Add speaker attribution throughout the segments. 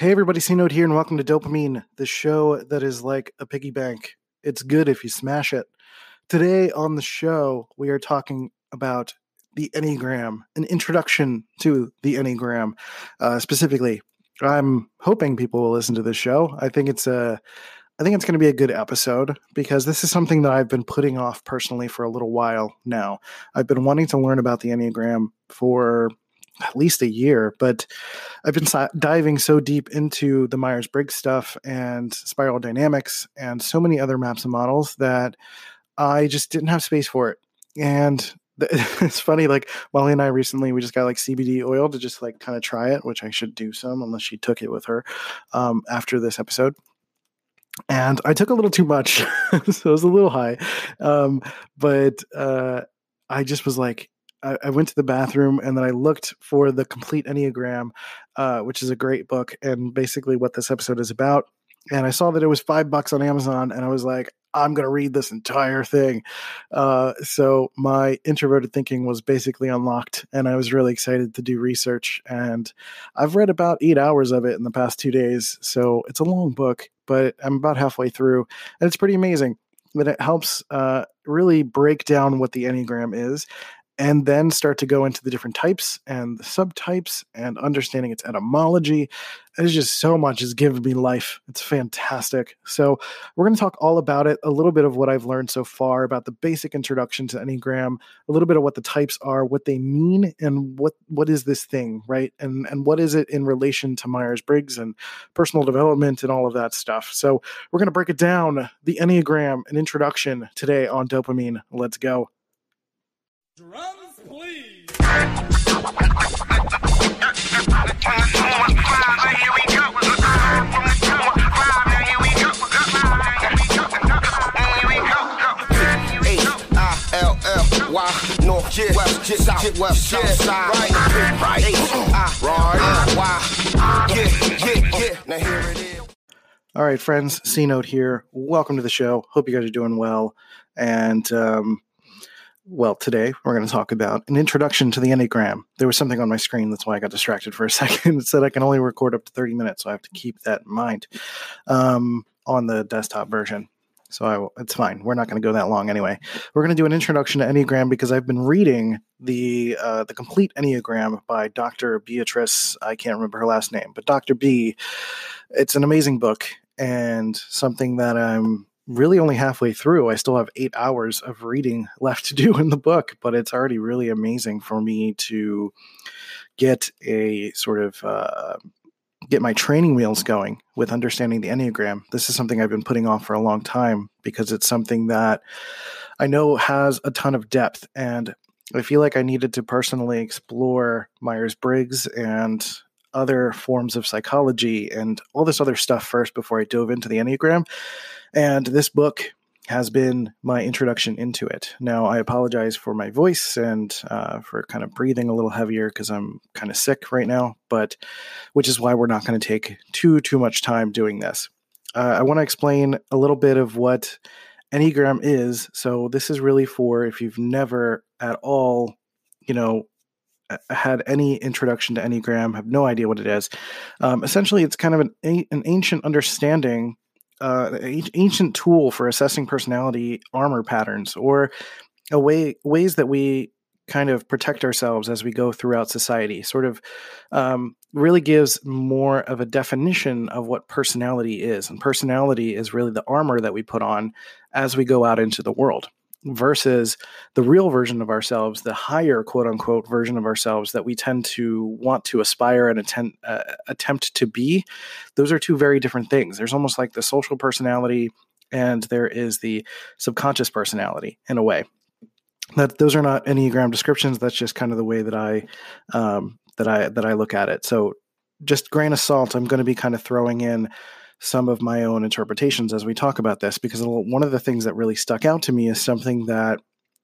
Speaker 1: Hey everybody, C Note here, and welcome to DOPEamine, the show that is like a piggy bank. It's good if you smash it. Today on the show, we are talking about the Enneagram, an introduction to the Enneagram. Uh, specifically, I'm hoping people will listen to this show. I think it's a I think it's going to be a good episode because this is something that I've been putting off personally for a little while now. I've been wanting to learn about the Enneagram for at least a year, but I've been diving so deep into the Myers Briggs stuff and spiral dynamics and so many other maps and models that I just didn't have space for it. And it's funny, like Molly and I recently, we just got like CBD oil to just like kind of try it, which I should do some unless she took it with her um, after this episode. And I took a little too much, so it was a little high. Um, but uh, I just was like, I, went to the bathroom and then I looked for the complete Enneagram, uh, which is a great book and basically what this episode is about. And I saw that it was five bucks on Amazon, and I was like, I'm going to read this entire thing. Uh, so my introverted thinking was basically unlocked, and I was really excited to do research. And I've read about eight hours of it in the past two days. So it's a long book, but I'm about halfway through, and it's pretty amazing. But it helps uh, really break down what the Enneagram is and then start to go into the different types and the subtypes and understanding its etymology. It's just so much has given me life. It's fantastic. So we're going to talk all about it, a little bit of what I've learned so far about the basic introduction to Enneagram, a little bit of what the types are, what they mean, and what what is this thing, right? And and what is it in relation to Myers Briggs and personal development and all of that stuff. So we're going to break it down, the Enneagram, an introduction today on DOPEamine. Let's go. Drums, please. North, yeah, west, yeah, south, yeah, west, south, side, right, right, right, why, yeah, yeah, yeah. Now here it is. All right, friends, C Note here. Welcome to the show. Hope you guys are doing well. And um, well, today we're going to talk about an introduction to the Enneagram. There was something on my screen, that's why I got distracted for a second. It said I can only record up to 30 minutes, so I have to keep that in mind um, on the desktop version. So I, it's fine. We're not going to go that long anyway. We're going to do an introduction to Enneagram because I've been reading the uh, the complete Enneagram by Dr. Beatrice. I can't remember her last name, but Dr. B. It's an amazing book and something that I'm really only halfway through. I still have eight hours of reading left to do in the book, but it's already really amazing for me to get a sort of uh, get my training wheels going with understanding the Enneagram. This is something I've been putting off for a long time because it's something that I know has a ton of depth and I feel like I needed to personally explore Myers Briggs and other forms of psychology and all this other stuff first before I dove into the Enneagram. And this book has been my introduction into it. Now, I apologize for my voice and uh, for kind of breathing a little heavier because I'm kind of sick right now, but which is why we're not going to take too too much time doing this. Uh, I want to explain a little bit of what Enneagram is. So this is really for if you've never at all, you know, had any introduction to Enneagram, have no idea what it is. Um, essentially, it's kind of an, an ancient understanding uh, ancient tool for assessing personality armor patterns or a way ways that we kind of protect ourselves as we go throughout society. Sort of um, really gives more of a definition of what personality is. And personality is really the armor that we put on as we go out into the world versus the real version of ourselves, the higher quote unquote version of ourselves that we tend to want to aspire and attempt, uh, attempt to be, those are two very different things. There's almost like the social personality and there is the subconscious personality in a way. That those are not enneagram descriptions. That's just kind of the way that I um, that I that I look at it. So just grain of salt. I'm going to be kind of throwing in some of my own interpretations as we talk about this because one of the things that really stuck out to me is something that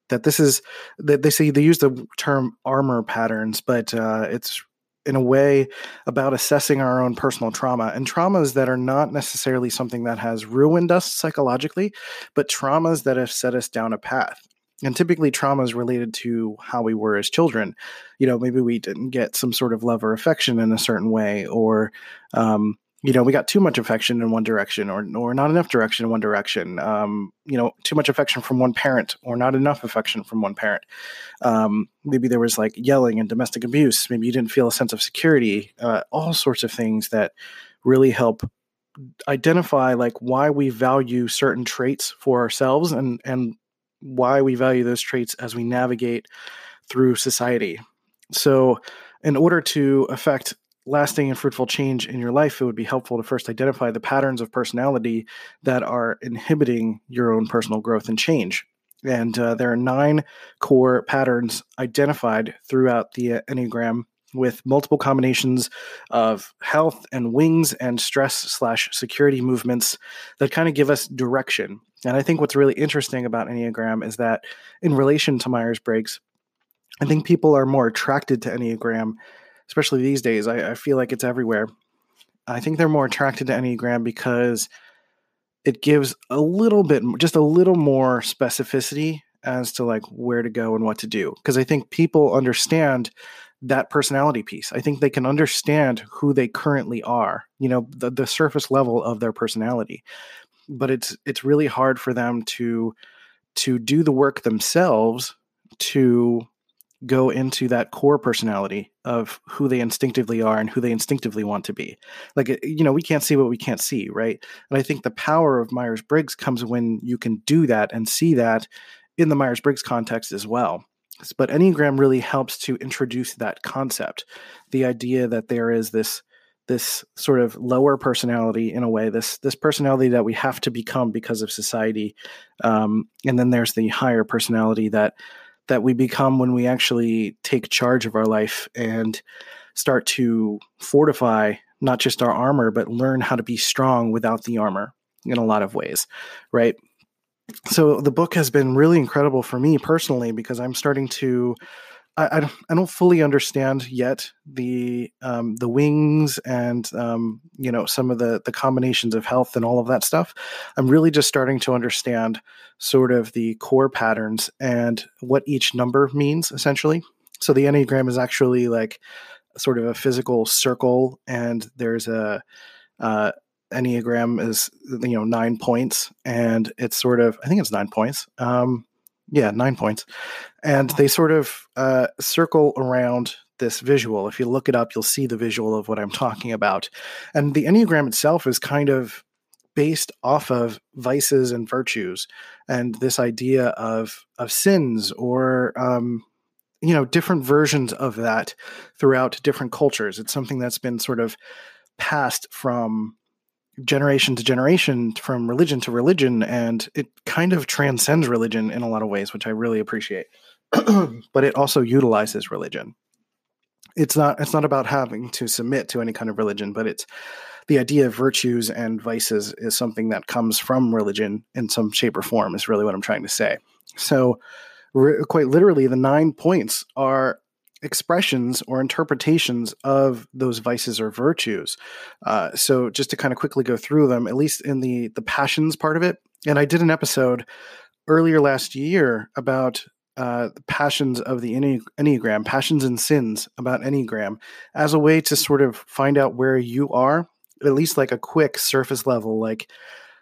Speaker 1: that this is that they say they use the term armor patterns but uh, it's in a way about assessing our own personal trauma and traumas that are not necessarily something that has ruined us psychologically but traumas that have set us down a path. And typically traumas related to how we were as children. You know maybe we didn't get some sort of love or affection in a certain way or um, you know, we got too much affection in one direction or, or not enough direction in one direction. Um, you know, too much affection from one parent or not enough affection from one parent. Um, maybe there was like yelling and domestic abuse. Maybe you didn't feel a sense of security, uh, all sorts of things that really help identify like why we value certain traits for ourselves and, and why we value those traits as we navigate through society. So, in order to affect lasting and fruitful change in your life, it would be helpful to first identify the patterns of personality that are inhibiting your own personal growth and change. And uh, there are nine core patterns identified throughout the uh, Enneagram with multiple combinations of health and wings and stress slash security movements that kind of give us direction. And I think what's really interesting about Enneagram is that in relation to Myers Briggs, I think people are more attracted to Enneagram especially these days. I, I feel like it's everywhere. I think they're more attracted to Enneagram because it gives a little bit, just a little more specificity as to like where to go and what to do. Because I think people understand that personality piece. I think they can understand who they currently are, you know, the, the surface level of their personality. But it's it's really hard for them to to do the work themselves to go into that core personality of who they instinctively are and who they instinctively want to be. Like, you know, we can't see what we can't see, right? And I think the power of Myers Briggs comes when you can do that and see that in the Myers Briggs context as well. But Enneagram really helps to introduce that concept the idea that there is this this sort of lower personality in a way this this personality that we have to become because of society um, and then there's the higher personality that that we become when we actually take charge of our life and start to fortify not just our armor, but learn how to be strong without the armor in a lot of ways, right? So the book has been really incredible for me personally because I'm starting to I, I, don't, fully understand yet the um, the wings and um, you know some of the the combinations of health and all of that stuff. I'm really just starting to understand sort of the core patterns and what each number means essentially. So the enneagram is actually like sort of a physical circle, and there's a uh, enneagram is you know nine points, and it's sort of I think it's nine points. Um, yeah, nine points. And they sort of uh, circle around this visual. If you look it up, you'll see the visual of what I'm talking about. And the Enneagram itself is kind of based off of vices and virtues and this idea of of sins or um, you know different versions of that throughout different cultures it's something that's been sort of passed from generation to generation from religion to religion and it kind of transcends religion in a lot of ways which i really appreciate. But it also utilizes religion. It's not it's not about having to submit to any kind of religion but it's the idea of virtues and vices is something that comes from religion in some shape or form is really what i'm trying to say. So re- quite literally the nine points are expressions or interpretations of those vices or virtues. Uh, so just to kind of quickly go through them, at least in the the passions part of it, and I did an episode earlier last year about uh, the passions of the Enneagram, passions and sins about Enneagram, as a way to sort of find out where you are, at least like a quick surface level, like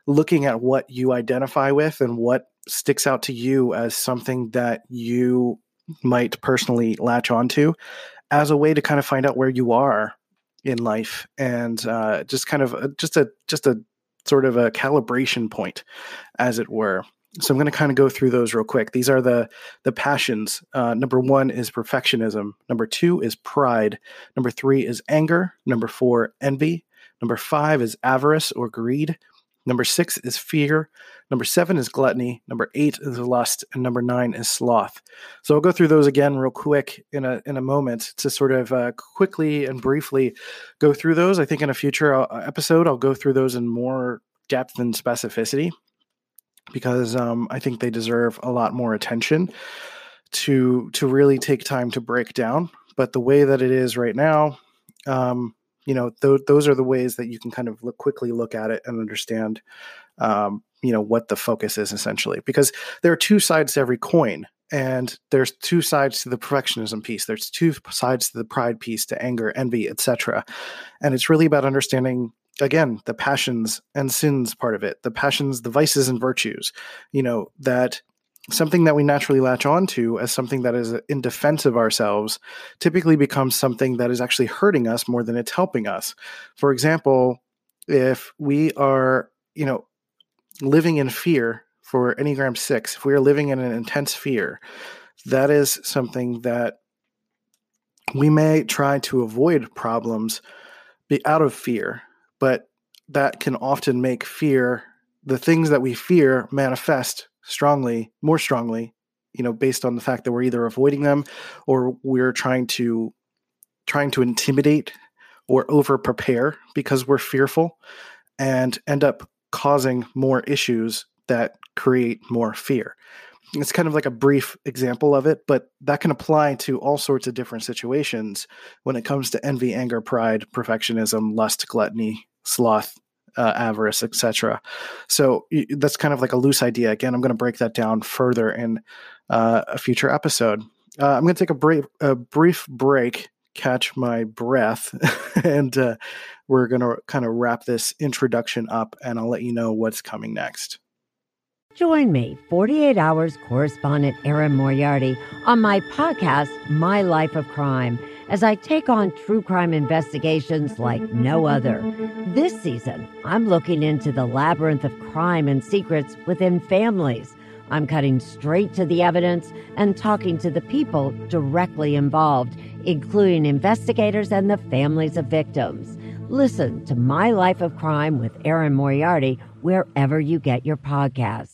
Speaker 1: looking at what you identify with and what sticks out to you as something that you might personally latch onto as a way to kind of find out where you are in life and uh, just kind of a, just a just a sort of a calibration point as it were. So i'm going to kind of go through those real quick. These are the the passions. Uh, number one is perfectionism. Number two is pride. Number three is anger. Number four envy. Number five is avarice or greed Number six is fear. Number seven is gluttony. Number eight is lust, and number nine is sloth. So I'll go through those again real quick in a in a moment to sort of uh, quickly and briefly go through those. I think in a future uh, episode I'll go through those in more depth and specificity because um, I think they deserve a lot more attention to to really take time to break down. But the way that it is right now, um, you know th- those are the ways that you can kind of look quickly look at it and understand um, you know what the focus is essentially because there are two sides to every coin and there's two sides to the perfectionism piece there's two sides to the pride piece to anger envy etc and it's really about understanding again the passions and sins part of it the passions the vices and virtues you know that something that we naturally latch onto as something that is in defense of ourselves typically becomes something that is actually hurting us more than it's helping us. For example if we are you know living in fear for enneagram 6 if we are living in an intense fear that is something that we may try to avoid problems be out of fear but that can often make fear the things that we fear manifest strongly, more strongly, you know, based on the fact that we're either avoiding them or we're trying to trying to intimidate or over prepare because we're fearful and end up causing more issues that create more fear. It's kind of like a brief example of it, but that can apply to all sorts of different situations when it comes to envy, anger, pride, perfectionism, lust, gluttony, sloth, uh, avarice, etc. So that's kind of like a loose idea. Again, I'm going to break that down further in uh, a future episode. Uh, I'm going to take a, brief, a brief break, catch my breath, and uh, we're going to kind of wrap this introduction up, and I'll let you know what's coming next.
Speaker 2: Join me, 48 Hours correspondent Erin Moriarty, on my podcast, My Life of Crime as I take on true crime investigations like no other. This season, I'm looking into the labyrinth of crime and secrets within families. I'm cutting straight to the evidence and talking to the people directly involved, including investigators and the families of victims. Listen to My Life of Crime with Erin Moriarty wherever you get your podcasts.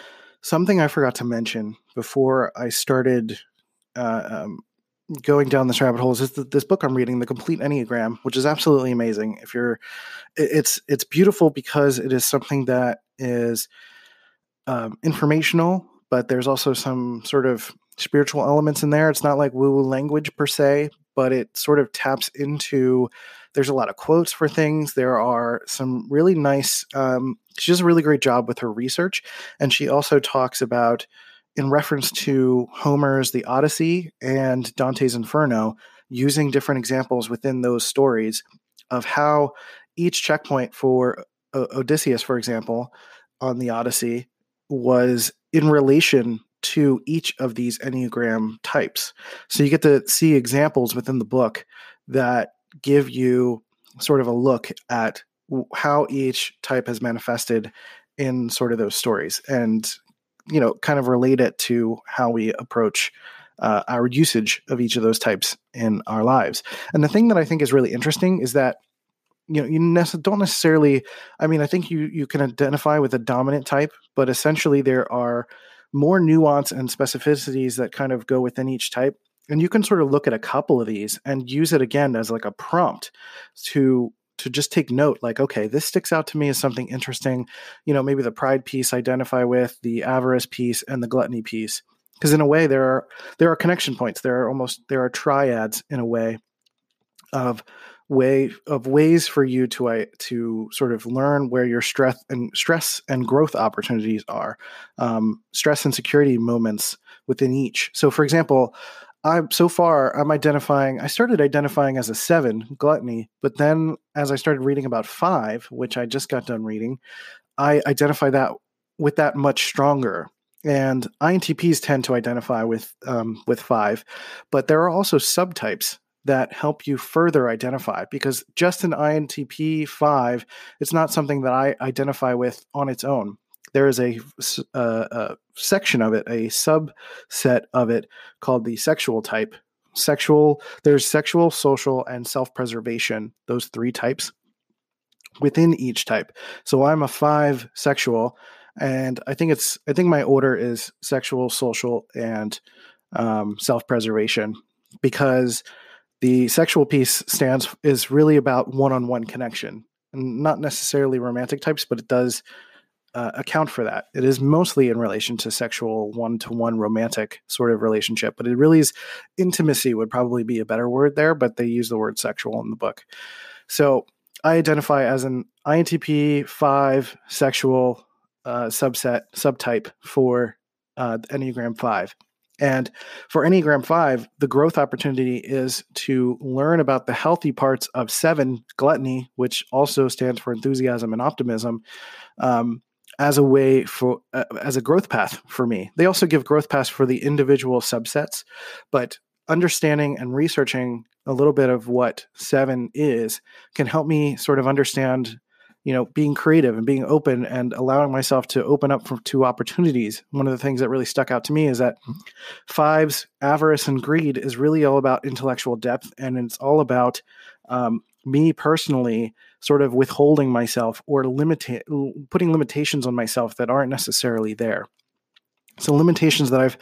Speaker 1: Something I forgot to mention before I started uh, um, going down this rabbit hole is this book I'm reading, The Complete Enneagram, which is absolutely amazing. If you're, it's it's beautiful because it is something that is um, informational, but there's also some sort of spiritual elements in there. It's not like woo woo language per se, but it sort of taps into there's a lot of quotes for things. There are some really nice, um, she does a really great job with her research. And she also talks about, in reference to Homer's The Odyssey and Dante's Inferno, using different examples within those stories of how each checkpoint for uh, Odysseus, for example, on the Odyssey was in relation to each of these Enneagram types. So you get to see examples within the book that give you sort of a look at how each type has manifested in sort of those stories and you know kind of relate it to how we approach uh, our usage of each of those types in our lives. And the thing that i think is really interesting is that you know you don't necessarily i mean i think you you can identify with a dominant type but essentially there are more nuance and specificities that kind of go within each type and you can sort of look at a couple of these and use it again as like a prompt to to just take note like okay this sticks out to me as something interesting. You know maybe the pride piece identify with the avarice piece and the gluttony piece. Because in a way there are there are connection points. There are almost there are triads in a way of way of ways for you to uh, to sort of learn where your stress and stress and growth opportunities are um, stress and security moments within each. So for example I'm so far I'm identifying I started identifying as a 7 gluttony but then as I started reading about 5 which I just got done reading I identify that with that much stronger and INTPs tend to identify with um, with 5 but there are also subtypes that help you further identify because just an INTP 5, it's not something that I identify with on its own. There is a, a, a section of it, a subset of it called the sexual type. Sexual, there's sexual, social, and self preservation, those three types within each type. So I'm a five sexual, and I think it's I think my order is sexual, social, and um, self preservation because the sexual piece stands is really about one on one connection, and not necessarily romantic types, but it does uh, account for that. It is mostly in relation to sexual one to one romantic sort of relationship, but it really is intimacy would probably be a better word there, but they use the word sexual in the book. So I identify as an INTP 5 sexual uh, subset, subtype for uh, Enneagram 5. And for Enneagram 5, the growth opportunity is to learn about the healthy parts of 7, gluttony, which also stands for enthusiasm and optimism, um, as a way for, uh, as a growth path for me. They also give growth paths for the individual subsets, but understanding and researching a little bit of what 7 is can help me sort of understand you know being creative and being open and allowing myself to open up to opportunities one of the things that really stuck out to me is that fives avarice and greed is really all about intellectual depth and it's all about um, me personally sort of withholding myself or limita- putting limitations on myself that aren't necessarily there so limitations that I've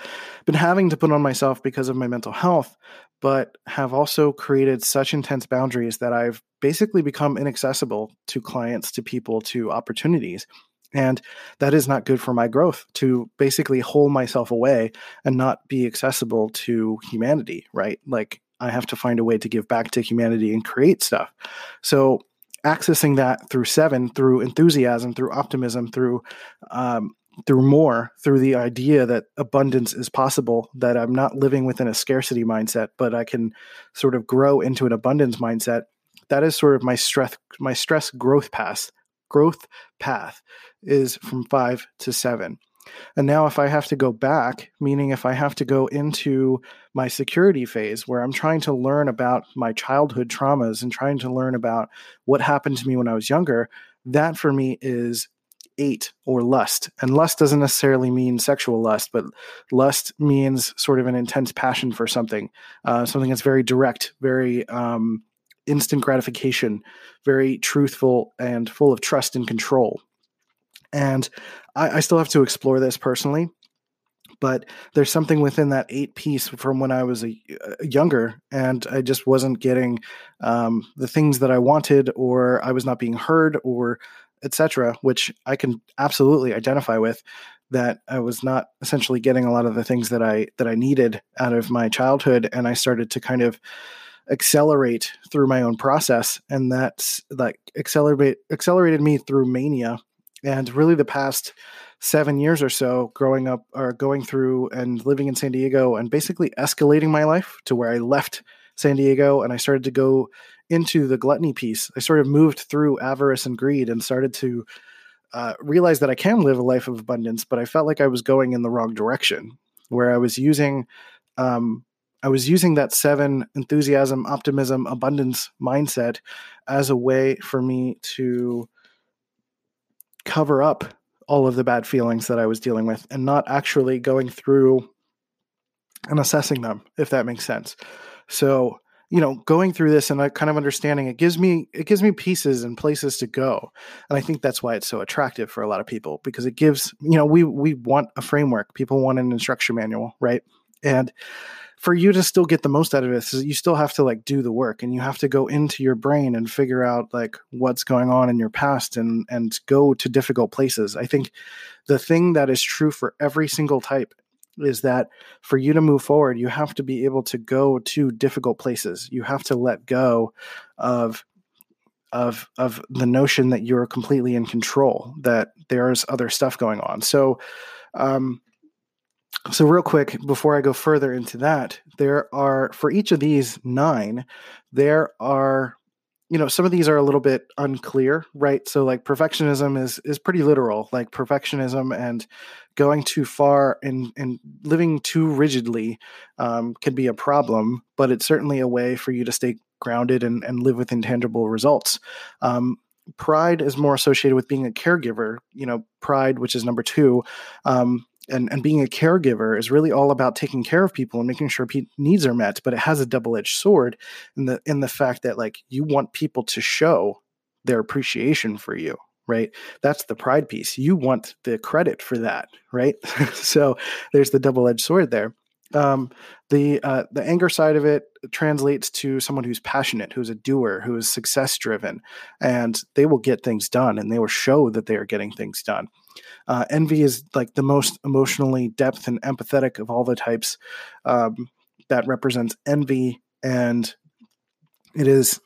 Speaker 1: been having to put on myself because of my mental health, but have also created such intense boundaries that I've basically become inaccessible to clients, to people, to opportunities. And that is not good for my growth to basically hold myself away and not be accessible to humanity, right? Like I have to find a way to give back to humanity and create stuff. So accessing that through seven, through enthusiasm, through optimism, through um, through more through the idea that abundance is possible that i'm not living within a scarcity mindset but i can sort of grow into an abundance mindset that is sort of my stress my stress growth path growth path is from 5 to 7 and now if i have to go back meaning if i have to go into my security phase where i'm trying to learn about my childhood traumas and trying to learn about what happened to me when i was younger that for me is eight or lust. And lust doesn't necessarily mean sexual lust, but lust means sort of an intense passion for something, uh, something that's very direct, very um, instant gratification, very truthful, and full of trust and control. And I, I still have to explore this personally but there's something within that eight piece from when I was a, a younger, and I just wasn't getting um, the things that I wanted, or I was not being heard, or etc., which I can absolutely identify with. That I was not essentially getting a lot of the things that I that I needed out of my childhood, and I started to kind of accelerate through my own process, and that's like accelerate accelerated me through mania, and really the past seven years or so growing up or going through and living in San Diego and basically escalating my life to where I left San Diego and I started to go into the gluttony piece. I sort of moved through avarice and greed and started to uh, realize that I can live a life of abundance, but I felt like I was going in the wrong direction, where I was using, um, I was using that seven enthusiasm, optimism, abundance mindset as a way for me to cover up all of the bad feelings that I was dealing with, and not actually going through and assessing them, if that makes sense. So you know going through this and uh, kind of understanding it gives me it gives me pieces and places to go. And i think that's why it's so attractive for a lot of people because it gives you know we we want a framework. People want an instruction manual right? And for you to still get the most out of this you still have to like do the work and you have to go into your brain and figure out like what's going on in your past and and go to difficult places i think the thing that is true for every single type is that for you to move forward, you have to be able to go to difficult places. You have to let go of of of the notion that you're completely in control, that there's other stuff going on. So um so real quick before I go further into that, there are for each of these nine, there are you know some of these are a little bit unclear right? So like perfectionism is is pretty literal like perfectionism and going too far and and living too rigidly um, can be a problem but it's certainly a way for you to stay grounded and, and live with intangible results. Um, pride is more associated with being a caregiver you know pride which is number two um, and, and being a caregiver is really all about taking care of people and making sure needs are met but it has a double-edged sword in the in the fact that like you want people to show their appreciation for you right? That's the pride piece. You want the credit for that right? So there's the double-edged sword there. Um, the uh, the anger side of it translates to someone who's passionate, who's a doer, who is success driven, and they will get things done, and they will show that they are getting things done. Uh, envy is like the most emotionally depth and empathetic of all the types. Um, that represents envy, and it is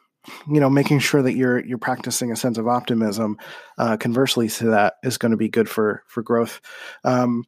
Speaker 1: you know making sure that you're you're practicing a sense of optimism uh, conversely to that is going to be good for for growth um,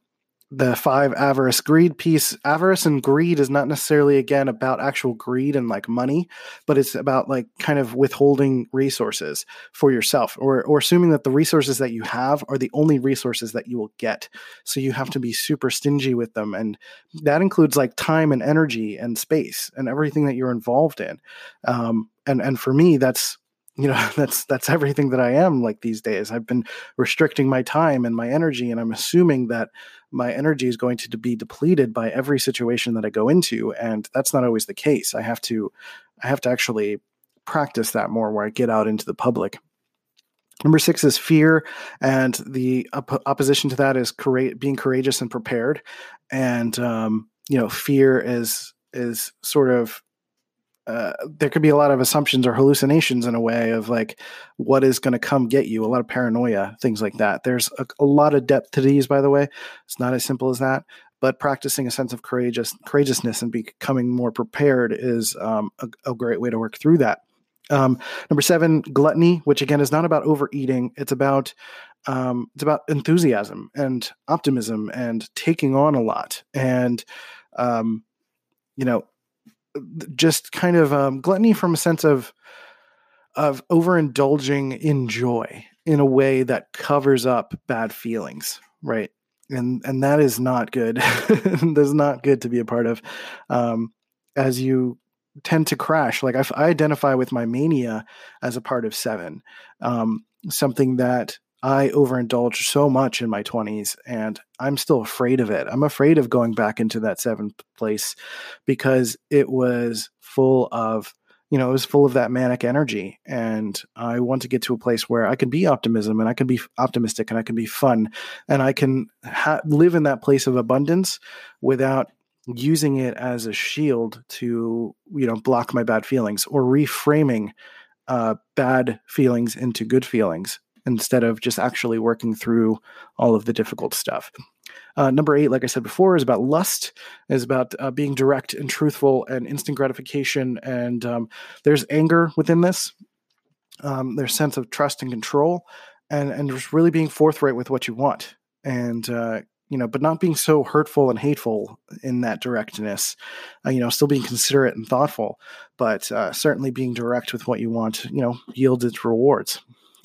Speaker 1: the five avarice greed piece. Avarice and greed is not necessarily again about actual greed and like money but it's about like kind of withholding resources for yourself or or assuming that the resources that you have are the only resources that you will get. So you have to be super stingy with them and that includes like time and energy and space and everything that you're involved in. Um, and and for me that's you know that's that's everything that i am like these days. I've been restricting my time and my energy and i'm assuming that my energy is going to be depleted by every situation that i go into and that's not always the case. I have to i have to actually practice that more where i get out into the public. Number six is fear, and the op- opposition to that is being courageous and prepared. And um, you know, fear is is sort of uh, there could be a lot of assumptions or hallucinations in a way of like what is going to come get you a lot of paranoia things like that. There's a, a, lot of depth to these by the way. It's not as simple as that. But practicing a sense of courageous courageousness and becoming more prepared is um, a, a, great way to work through that. Um, number seven gluttony which again is not about overeating. It's about um, it's about enthusiasm and optimism and taking on a lot and um, you know just kind of um, gluttony from a sense of of overindulging in joy in a way that covers up bad feelings, right? And and that is not good. That's not good to be a part of. Um, as you tend to crash, like I, I, identify with my mania as a part of seven, um, something that I overindulged so much in my 20s and I'm still afraid of it. I'm afraid of going back into that seventh place because it was full of, you know, it was full of that manic energy. And I want to get to a place where I can be optimism and I can be optimistic and I can be fun and I can ha- live in that place of abundance without using it as a shield to, you know, block my bad feelings or reframing uh, bad feelings into good feelings instead of just actually working through all of the difficult stuff. Uh, number eight, like I said before, is about lust, is about uh, being direct and truthful and instant gratification. And um, there's anger within this. Um, there's sense of trust and control, and and just really being forthright with what you want, and uh, you know, but not being so hurtful and hateful in that directness. Uh, you know, still being considerate and thoughtful, but uh, certainly being direct with what you want. You know, yields its rewards.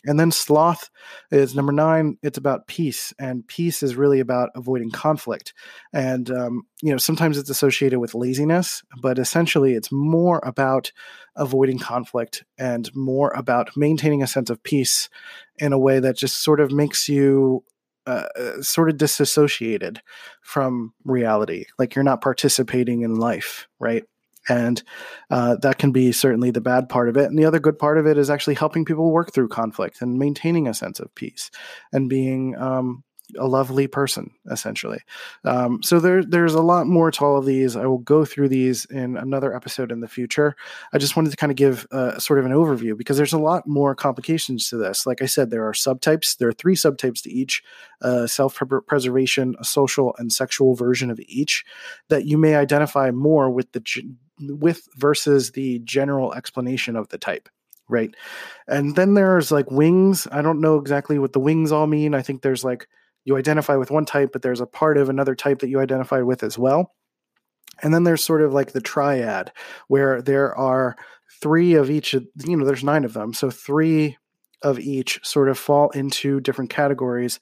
Speaker 1: And then sloth is number nine. It's about peace, and peace is really about avoiding conflict. And um, you know, sometimes it's associated with laziness, but essentially, it's more about avoiding conflict and more about maintaining a sense of peace in a way that just sort of makes you uh, uh sort of disassociated from reality, like you're not participating in life, right? And uh, that can be certainly the bad part of it. And the other good part of it is actually helping people work through conflict and maintaining a sense of peace and being um, a lovely person essentially. Um, so there, there's a lot more to all of these. I will go through these in another episode in the future. I just wanted to kind of give uh, sort of an overview because there's a lot more complications to this. Like i said there are subtypes. There are three subtypes to each uh, self-preservation a social and sexual version of each that you may identify more with the with versus the general explanation of the type right and then there's like wings i don't know exactly what the wings all mean i think there's like you identify with one type, but there's a part of another type that you identify with as well. And then there's sort of like the triad, where there are three of each, you know, there's nine of them. So three of each sort of fall into different categories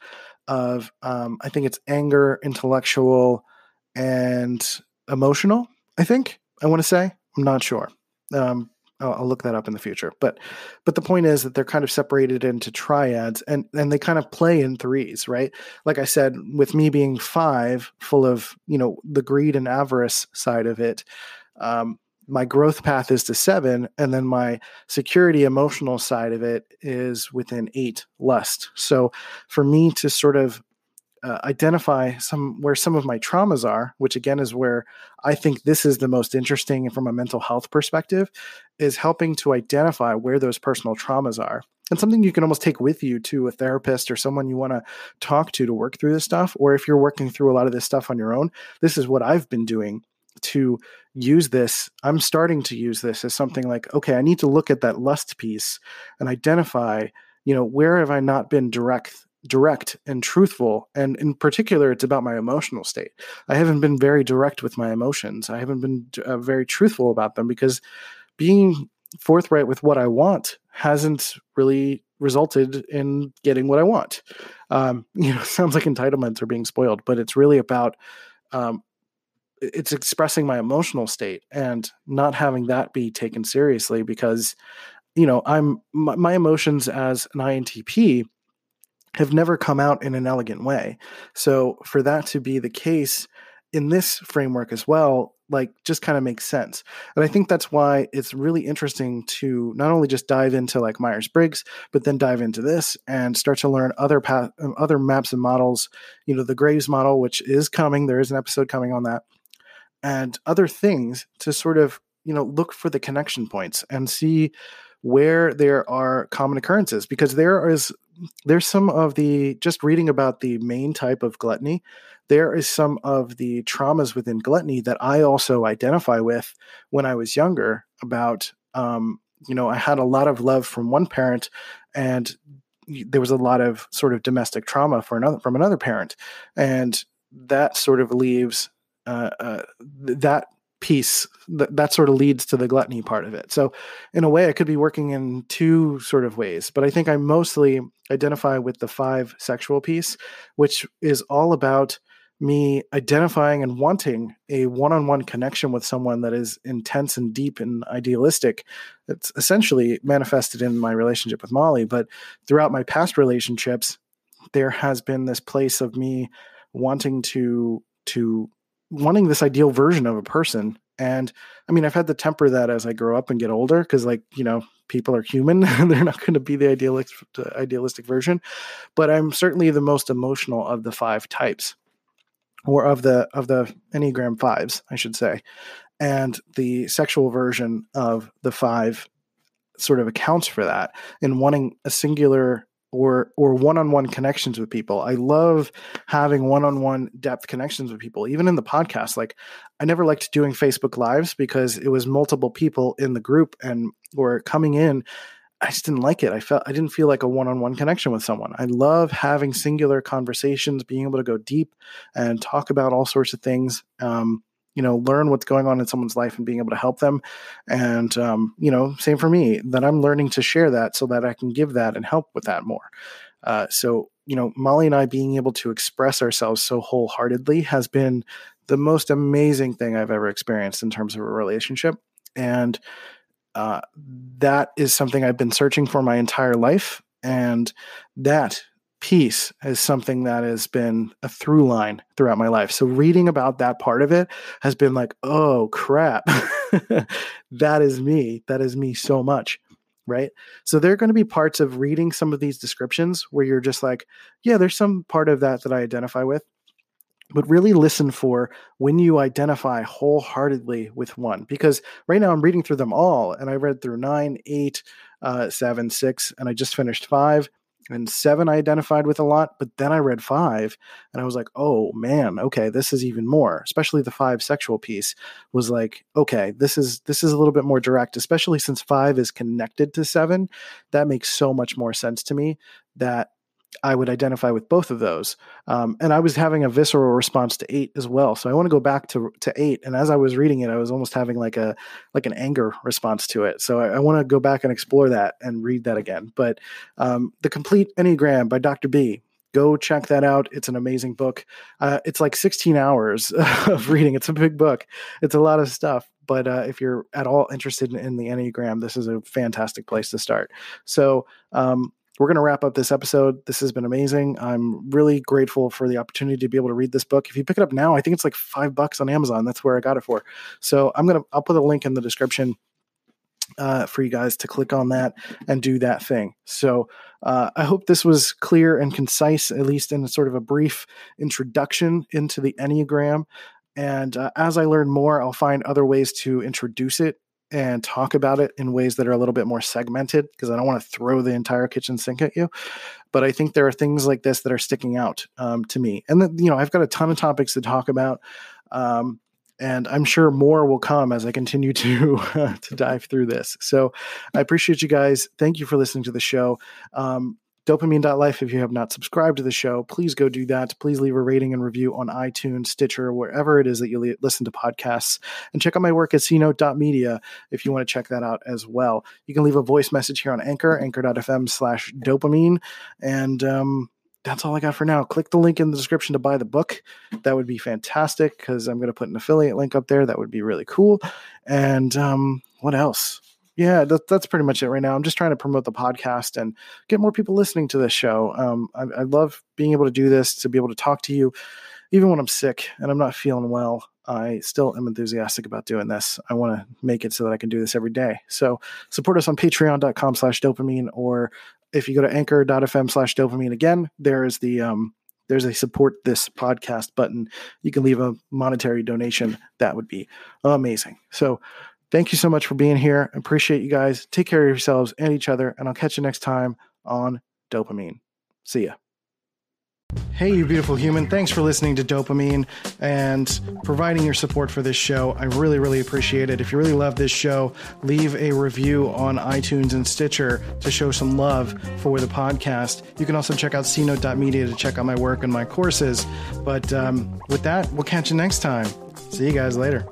Speaker 1: of, um, I think it's anger, intellectual, and emotional. I think I want to say. I'm not sure. Um, I'll, I'll, look that up in the future. But but the point is that they're kind of separated into triads, and and they kind of play in threes, right? Like I said, with me being five, full of you know the greed and avarice side of it. Um, my growth path is to seven, and then my security emotional side of it is within eight lust. So for me to sort of uh, identify some where some of my traumas are, which again is where I think this is the most interesting from a mental health perspective, is helping to identify where those personal traumas are. And something you can almost take with you to a therapist or someone you want to talk to to work through this stuff. Or if you're working through a lot of this stuff on your own, this is what I've been doing to use this. I'm starting to use this as something like, okay, I need to look at that lust piece and identify, you know, where have I not been direct direct and truthful and in particular it's about my emotional state. I haven't been very direct with my emotions. I haven't been uh, very truthful about them because being forthright with what i want hasn't really resulted in getting what i want. Um, you know sounds like entitlements are being spoiled but it's really about um, it's expressing my emotional state and not having that be taken seriously because you know i'm my, my emotions as an intp have never come out in an elegant way. So for that to be the case in this framework as well, like just kind of makes sense. And I think that's why it's really interesting to not only just dive into like Myers Briggs, but then dive into this and start to learn other path, um, other maps and models. You know, the Graves model, which is coming. There is an episode coming on that, and other things to sort of you know look for the connection points and see where there are common occurrences because there is there's some of the just reading about the main type of gluttony there is some of the traumas within gluttony that i also identify with when i was younger about um, you know i had a lot of love from one parent and there was a lot of sort of domestic trauma for another from another parent. And that sort of leaves uh, uh, that piece that, that sort of leads to the gluttony part of it. So, in a way, I could be working in two sort of ways, but I think I mostly identify with the five sexual piece, which is all about me identifying and wanting a one on one connection with someone that is intense and deep and idealistic. It's essentially manifested in my relationship with Molly, but throughout my past relationships, there has been this place of me wanting to to wanting this ideal version of a person. And I mean, I've had to temper that as I grow up and get older because, like, you know, people are human; they're not going to be the idealistic version. But I'm certainly the most emotional of the five types, or of the of the Enneagram fives, I should say. And the sexual version of the five sort of accounts for that in wanting a singular or or one-on-one connections with people. I love having one-on-one depth connections with people. Even in the podcast, like I never liked doing Facebook lives because it was multiple people in the group and were coming in. I just didn't like it. I felt I didn't feel like a one-on-one connection with someone. I love having singular conversations, being able to go deep and talk about all sorts of things. Um, you know learn what's going on in someone's life and being able to help them. And um, you know same for me that i'm learning to share that so that i can give that and help with that more. Uh, so you know molly and i being able to express ourselves so wholeheartedly has been the most amazing thing i've ever experienced in terms of a relationship. And uh, that is something i've been searching for my entire life. And that piece is something that has been a through line throughout my life. So reading about that part of it has been like, oh crap, that is me. That is me so much. Right. So there are going to be parts of reading some of these descriptions where you're just like, yeah, there's some part of that that I identify with. But really listen for when you identify wholeheartedly with one. Because right now I'm reading through them all, and I read through nine, eight, uh, seven, six, and I just finished five and seven I identified with a lot, but then I read five and I was like, oh man, okay, this is even more. Especially the five sexual piece was like, okay, this is this is a little bit more direct, especially since five is connected to seven. That makes so much more sense to me that I would identify with both of those. Um, and I was having a visceral response to eight as well. So I want to go back to to eight. And as I was reading it, I was almost having like a like an anger response to it. So I, I want to go back and explore that and read that again. But um, the complete Enneagram by Dr. B. Go check that out. It's an amazing book. Uh, it's like 16 hours of reading. It's a big book. It's a lot of stuff. But uh, if you're at all interested in, in, the Enneagram, this is a fantastic place to start. So um, we're going to wrap up this episode. This has been amazing. I'm really grateful for the opportunity to be able to read this book. If you pick it up now, I think it's like five bucks on Amazon. That's where I got it for. So I'm going to, I'll put a link in the description uh, for you guys to click on that and do that thing. So uh, I hope this was clear and concise, at least in sort of a brief introduction into the Enneagram. And uh, as I learn more, I'll find other ways to introduce it and talk about it in ways that are a little bit more segmented because I don't want to throw the entire kitchen sink at you. But I think there are things like this that are sticking out um, to me. And then, you know, I've got a ton of topics to talk about. Um, and I'm sure more will come as I continue to uh, to dive through this. So I appreciate you guys. Thank you for listening to the show. Um, dopamine.life if you have not subscribed to the show please go do that please leave a rating and review on itunes stitcher wherever it is that you listen to podcasts and check out my work at cnote.media if you want to check that out as well you can leave a voice message here on anchor anchor.fm slash dopamine and um, that's all I got for now. Click the link in the description to buy the book. That would be fantastic because I'm going to put an affiliate link up there. That would be really cool. And um, what else? Yeah, that, that's pretty much it right now. I'm just trying to promote the podcast and get more people listening to this show. Um, I, I, love being able to do this, to be able to talk to you, even when I'm sick and I'm not feeling well. I still am enthusiastic about doing this. I want to make it so that I can do this every day. So support us on patreon.com slash dopamine, or if you go to anchor.fm slash dopamine again, there is the, um, there's a support this podcast button. You can leave a monetary donation. That would be amazing. So Thank you so much for being here. Appreciate you guys. Take care of yourselves and each other, and I'll catch you next time on DOPEamine. See ya. Hey, you beautiful human. Thanks for listening to DOPEamine and providing your support for this show. I really, really appreciate it. If you really love this show, leave a review on iTunes and Stitcher to show some love for the podcast. You can also check out cnote.media to check out my work and my courses. But um, with that, we'll catch you next time. See you guys later.